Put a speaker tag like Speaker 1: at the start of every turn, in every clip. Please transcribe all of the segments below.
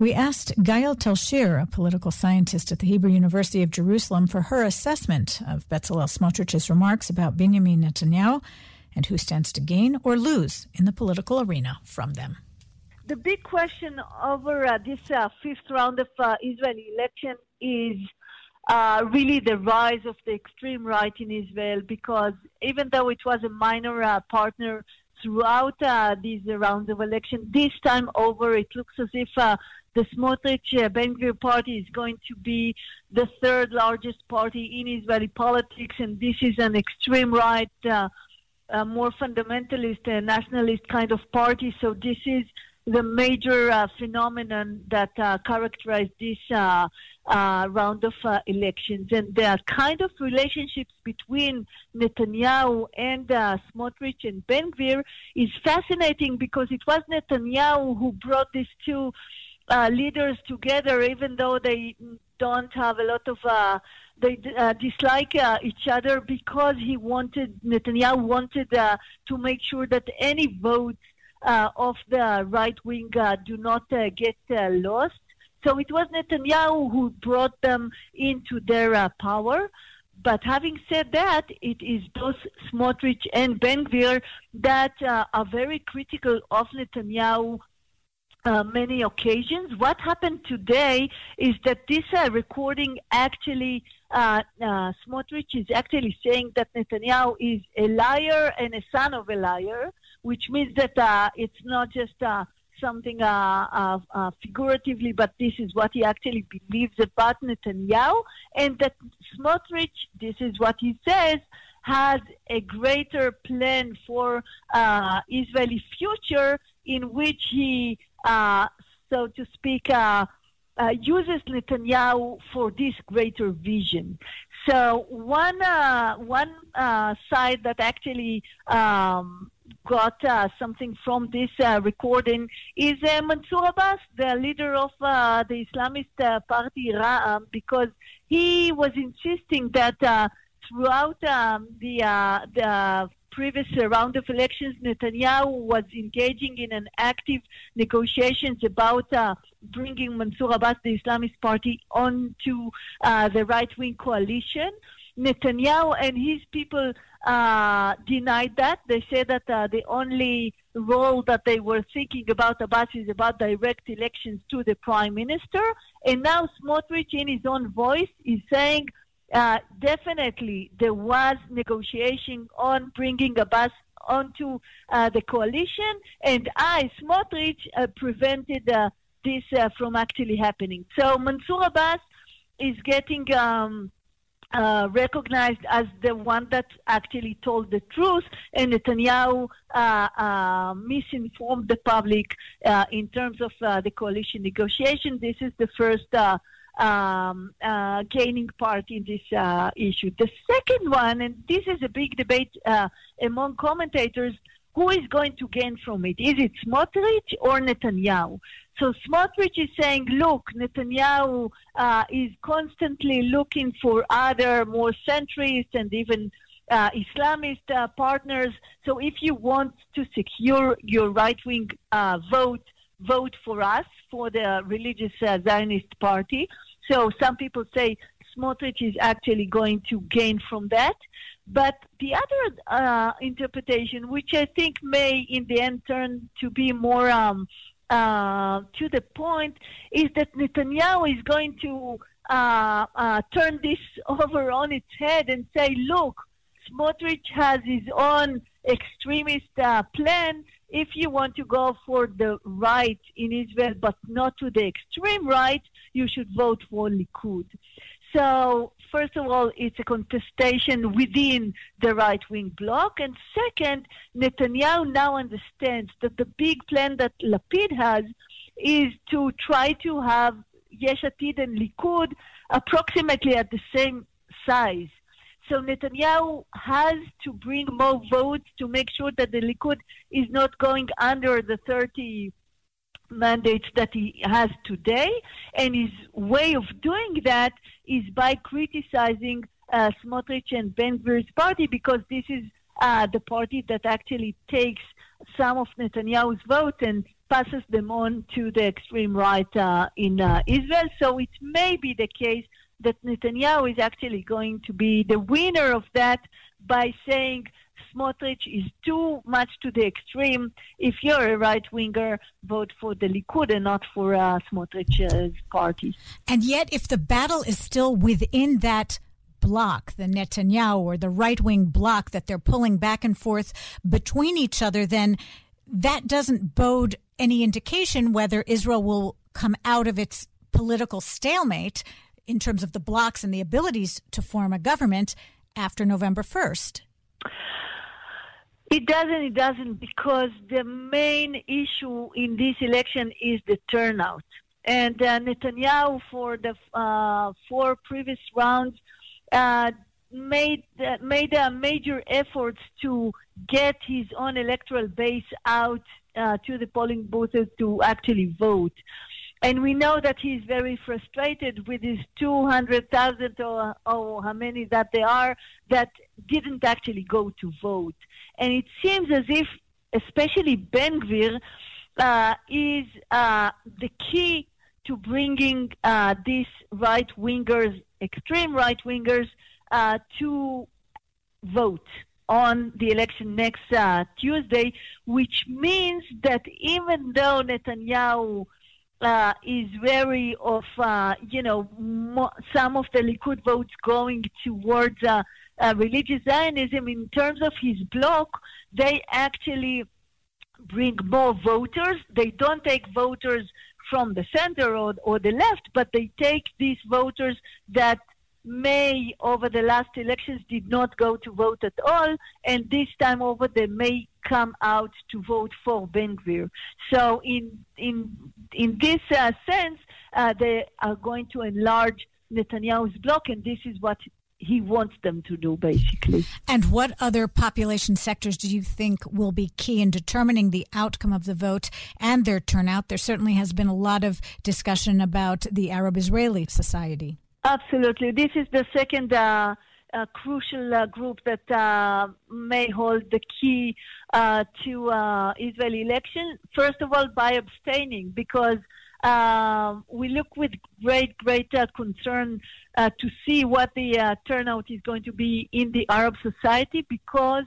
Speaker 1: We asked Gayil Talshir, a political scientist at the Hebrew University of Jerusalem, for her assessment of Bezalel Smotrich's remarks about Benjamin Netanyahu and who stands to gain or lose in the political arena from them.
Speaker 2: The big question over uh, this uh, fifth round of uh, Israeli election is uh, really the rise of the extreme right in Israel because even though it was a minor uh, partner throughout uh, these rounds of election, this time over it looks as if the Smotrich Ben Gvir party is going to be the third largest party in Israeli politics, and this is an extreme right, uh, uh, more fundamentalist, uh, nationalist kind of party. So this is the major uh, phenomenon that uh, characterized this uh, uh round of uh, elections. And the kind of relationships between Netanyahu and uh, Smotrich and Ben Gvir is fascinating because it was Netanyahu who brought these two uh, leaders together, even though they don't have a lot of, uh, they uh, dislike uh, each other because he wanted, Netanyahu wanted uh, to make sure that any votes uh, of the right wing do not get lost. So it was Netanyahu who brought them into their power. But having said that, it is both Smotrich and Ben Gvir that uh, are very critical of Netanyahu uh, many occasions. What happened today is that this uh, recording actually, uh, uh, Smotrich is actually saying that Netanyahu is a liar and a son of a liar, which means that uh, it's not just uh, something figuratively, but this is what he actually believes about Netanyahu, and that Smotrich, this is what he says, has a greater plan for Israeli future in which he so to speak, uh, uh, uses Netanyahu for this greater vision. So one uh, one uh, side that actually um, got uh, something from this recording is Mansour Abbas, the leader of the Islamist party Ra'am, because he was insisting that throughout um, the the previous round of elections, Netanyahu was engaging in an active negotiations about uh, bringing Mansour Abbas, the Islamist Party, onto uh, the right-wing coalition. Netanyahu and his people uh, denied that. They said that uh, the only role that they were thinking about Abbas is about direct elections to the prime minister. And now Smotrich, in his own voice, is saying uh, definitely there was negotiation on bringing Abbas onto uh, the coalition, and I, Smotrich, uh, prevented uh, this uh, from actually happening. So Mansour Abbas is getting um, uh, recognized as the one that actually told the truth, and Netanyahu misinformed the public in terms of the coalition negotiation. This is the first um, uh, gaining part in this uh, issue. The second one, and this is a big debate uh, among commentators, who is going to gain from it? Is it Smotrich or Netanyahu? So Smotrich is saying, look, Netanyahu uh, is constantly looking for other more centrist and even uh, Islamist uh, partners. So if you want to secure your right wing vote, vote for us, for the religious Zionist party. So some people say Smotrich is actually going to gain from that. But the other uh, interpretation, which I think may in the end turn to be more um, uh, to the point, is that Netanyahu is going to uh, uh turn this over on its head and say, look, Smotrich has his own extremist uh, plan if you want to go for the right in Israel, but not to the extreme right, you should vote for Likud. So, first of all, it's a contestation within the right wing bloc. And second, Netanyahu now understands that the big plan that Lapid has is to try to have Yesh Atid and Likud approximately at the same size. So Netanyahu has to bring more votes to make sure that the Likud is not going under the 30 mandates that he has today. And his way of doing that is by criticizing uh, Smotrich and Ben Gvir's party because this is uh, the party that actually takes some of Netanyahu's vote and passes them on to the extreme right uh, in uh, Israel. So it may be the case that Netanyahu is actually going to be the winner of that by saying Smotrich is too much to the extreme. If you're a right winger, vote for the Likud and not for uh, Smotrich's party.
Speaker 1: And yet, if the battle is still within that block, the Netanyahu or the right wing block that they're pulling back and forth between each other, then that doesn't bode any indication whether Israel will come out of its political stalemate in terms of the blocks and the abilities to form a government after November 1st.
Speaker 2: It doesn't, it doesn't, because the main issue in this election is the turnout. And uh, Netanyahu, for the uh, four previous rounds, uh, made uh, made major efforts to get his own electoral base out uh, to the polling booths to actually vote. And we know that he's very frustrated with his 200,000 or, or how many that they are that didn't actually go to vote. And it seems as if, especially Ben Gvir, uh, is uh, the key to bringing uh, these right wingers, extreme right wingers, uh, to vote on the election next uh, Tuesday, which means that even though Netanyahu uh, is wary of, uh, you know, mo- some of the Likud votes going towards uh, uh, religious Zionism. In terms of his bloc, they actually bring more voters. They don't take voters from the center or, or the left, but they take these voters that may over the last elections did not go to vote at all, and this time over they may come out to vote for Ben Gvir. So in in in this uh, sense, uh, they are going to enlarge Netanyahu's bloc, and this is what he wants them to do, basically.
Speaker 1: And what other population sectors do you think will be key in determining the outcome of the vote and their turnout? There certainly has been a lot of discussion about the Arab Israeli society.
Speaker 2: Absolutely. This is the second uh, uh, crucial uh, group that uh, may hold the key uh, to uh, Israeli election. First of all, by abstaining, because um, we look with great, great concern to see what the turnout is going to be in the Arab society, because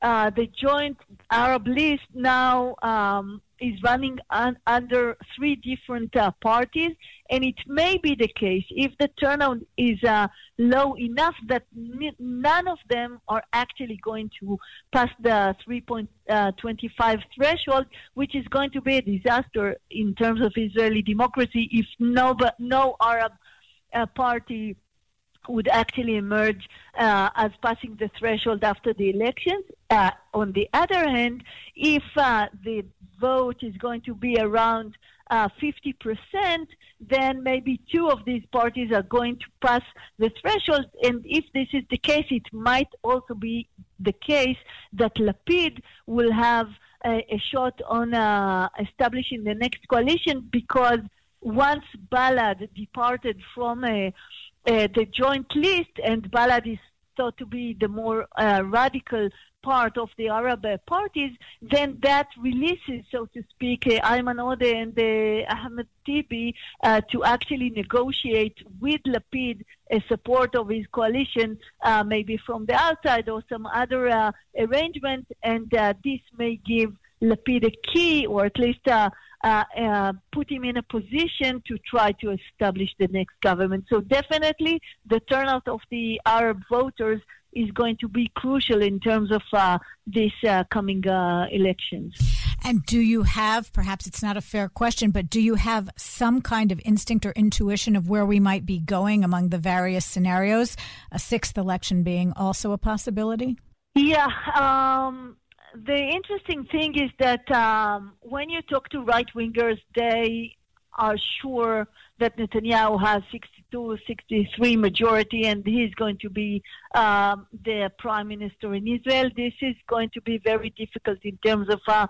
Speaker 2: the joint Arab list now um, is running un- under three different uh, parties, and it may be the case if the turnout is uh, low enough that n- none of them are actually going to pass the 3.25 uh, threshold, which is going to be a disaster in terms of Israeli democracy if no, but no Arab uh, party would actually emerge uh, as passing the threshold after the elections. Uh, on the other hand, if uh, the vote is going to be around 50%, uh, then maybe two of these parties are going to pass the threshold. And if this is the case, it might also be the case that Lapid will have a, a shot on uh, establishing the next coalition because once Balad departed from a, uh, the joint list and Balad is thought to be the more uh, radical part of the Arab uh, parties, then that releases, so to speak, uh, Ayman Odeh and uh, Ahmed Tibi uh, to actually negotiate with Lapid a support of his coalition, uh, maybe from the outside or some other uh, arrangement, and this may give Lapid a key, or at least put him in a position to try to establish the next government. So definitely, the turnout of the Arab voters is going to be crucial in terms of uh, these uh, coming uh, elections.
Speaker 1: And do you have, perhaps it's not a fair question, but do you have some kind of instinct or intuition of where we might be going among the various scenarios? A sixth election being also a possibility?
Speaker 2: Yeah. Um, the interesting thing is that um, when you talk to right wingers, they are sure that Netanyahu has 62, 63 majority and he's going to be um, the prime minister in Israel. This is going to be very difficult in terms of uh,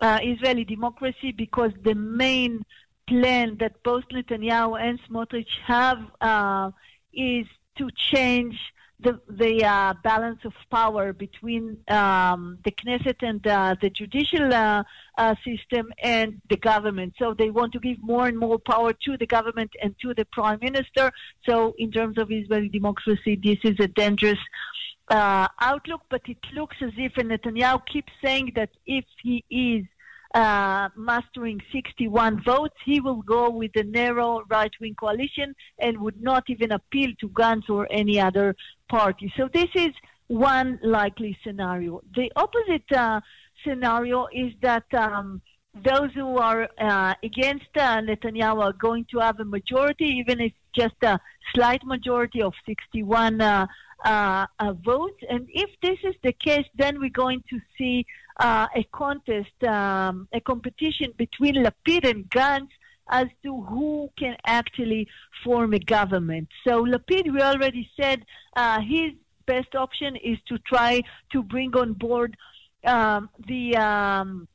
Speaker 2: uh, Israeli democracy because the main plan that both Netanyahu and Smotrich have uh, is to change the, the uh, balance of power between um, the Knesset and uh, the judicial uh, uh, system and the government. So they want to give more and more power to the government and to the prime minister. So in terms of Israeli democracy, this is a dangerous uh, outlook. But it looks as if Netanyahu keeps saying that if he is uh, mastering 61 votes, he will go with a narrow right wing coalition and would not even appeal to Gantz or any other party. So this is one likely scenario. The opposite uh, scenario is that um, those who are uh, against uh, Netanyahu are going to have a majority, even if just a slight majority of 61 uh, uh, votes. And if this is the case, then we're going to see uh, a contest, um, a competition between Lapid and Gantz as to who can actually form a government. So Lapid, we already said uh, his best option is to try to bring on board um, the um,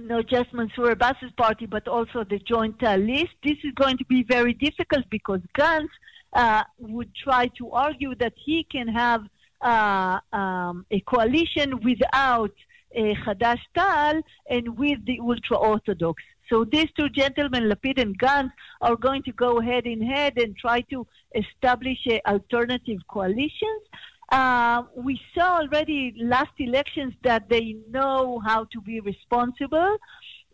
Speaker 2: not just Mansour Abbas's party, but also the joint uh, list. This is going to be very difficult because Gantz uh, would try to argue that he can have uh, um, a coalition without uh, Ta'al and with the ultra Orthodox. So these two gentlemen, Lapid and Gantz, are going to go head in head and try to establish uh, alternative coalitions. Uh, we saw already last elections that they know how to be responsible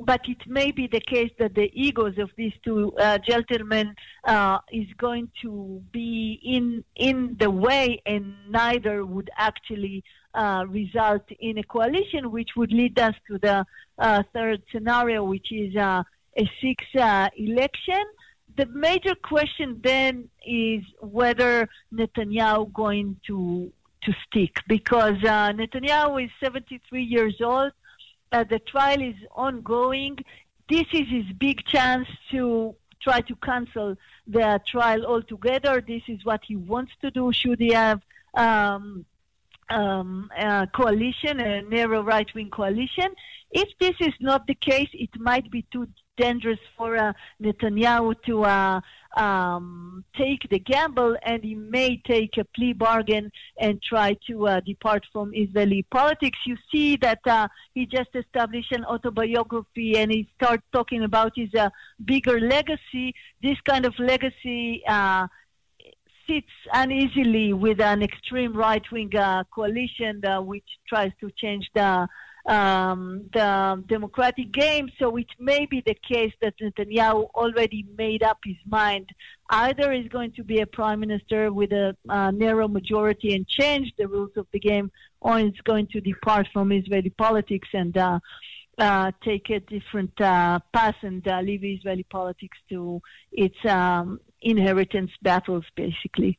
Speaker 2: but it may be the case that the egos of these two uh, gentlemen uh, is going to be in in the way, and neither would actually uh, result in a coalition, which would lead us to the third scenario, which is uh, a six uh, election. The major question then is whether Netanyahu going to to stick because Netanyahu is 73 years old uh, the trial is ongoing. This is his big chance to try to cancel the trial altogether. This is what he wants to do. Should he have um, um, a coalition, a narrow right-wing coalition? If this is not the case, it might be too dangerous for uh, Netanyahu to uh, um, take the gamble, and he may take a plea bargain and try to uh, depart from Israeli politics. You see that uh, he just established an autobiography, and he starts talking about his uh, bigger legacy. This kind of legacy uh, sits uneasily with an extreme right-wing coalition which tries to change the um, the democratic game. So it may be the case that Netanyahu already made up his mind. Either he's going to be a prime minister with a uh, narrow majority and change the rules of the game, or he's going to depart from Israeli politics and uh, uh, take a different uh, path and uh, leave Israeli politics to its um, inheritance battles, basically.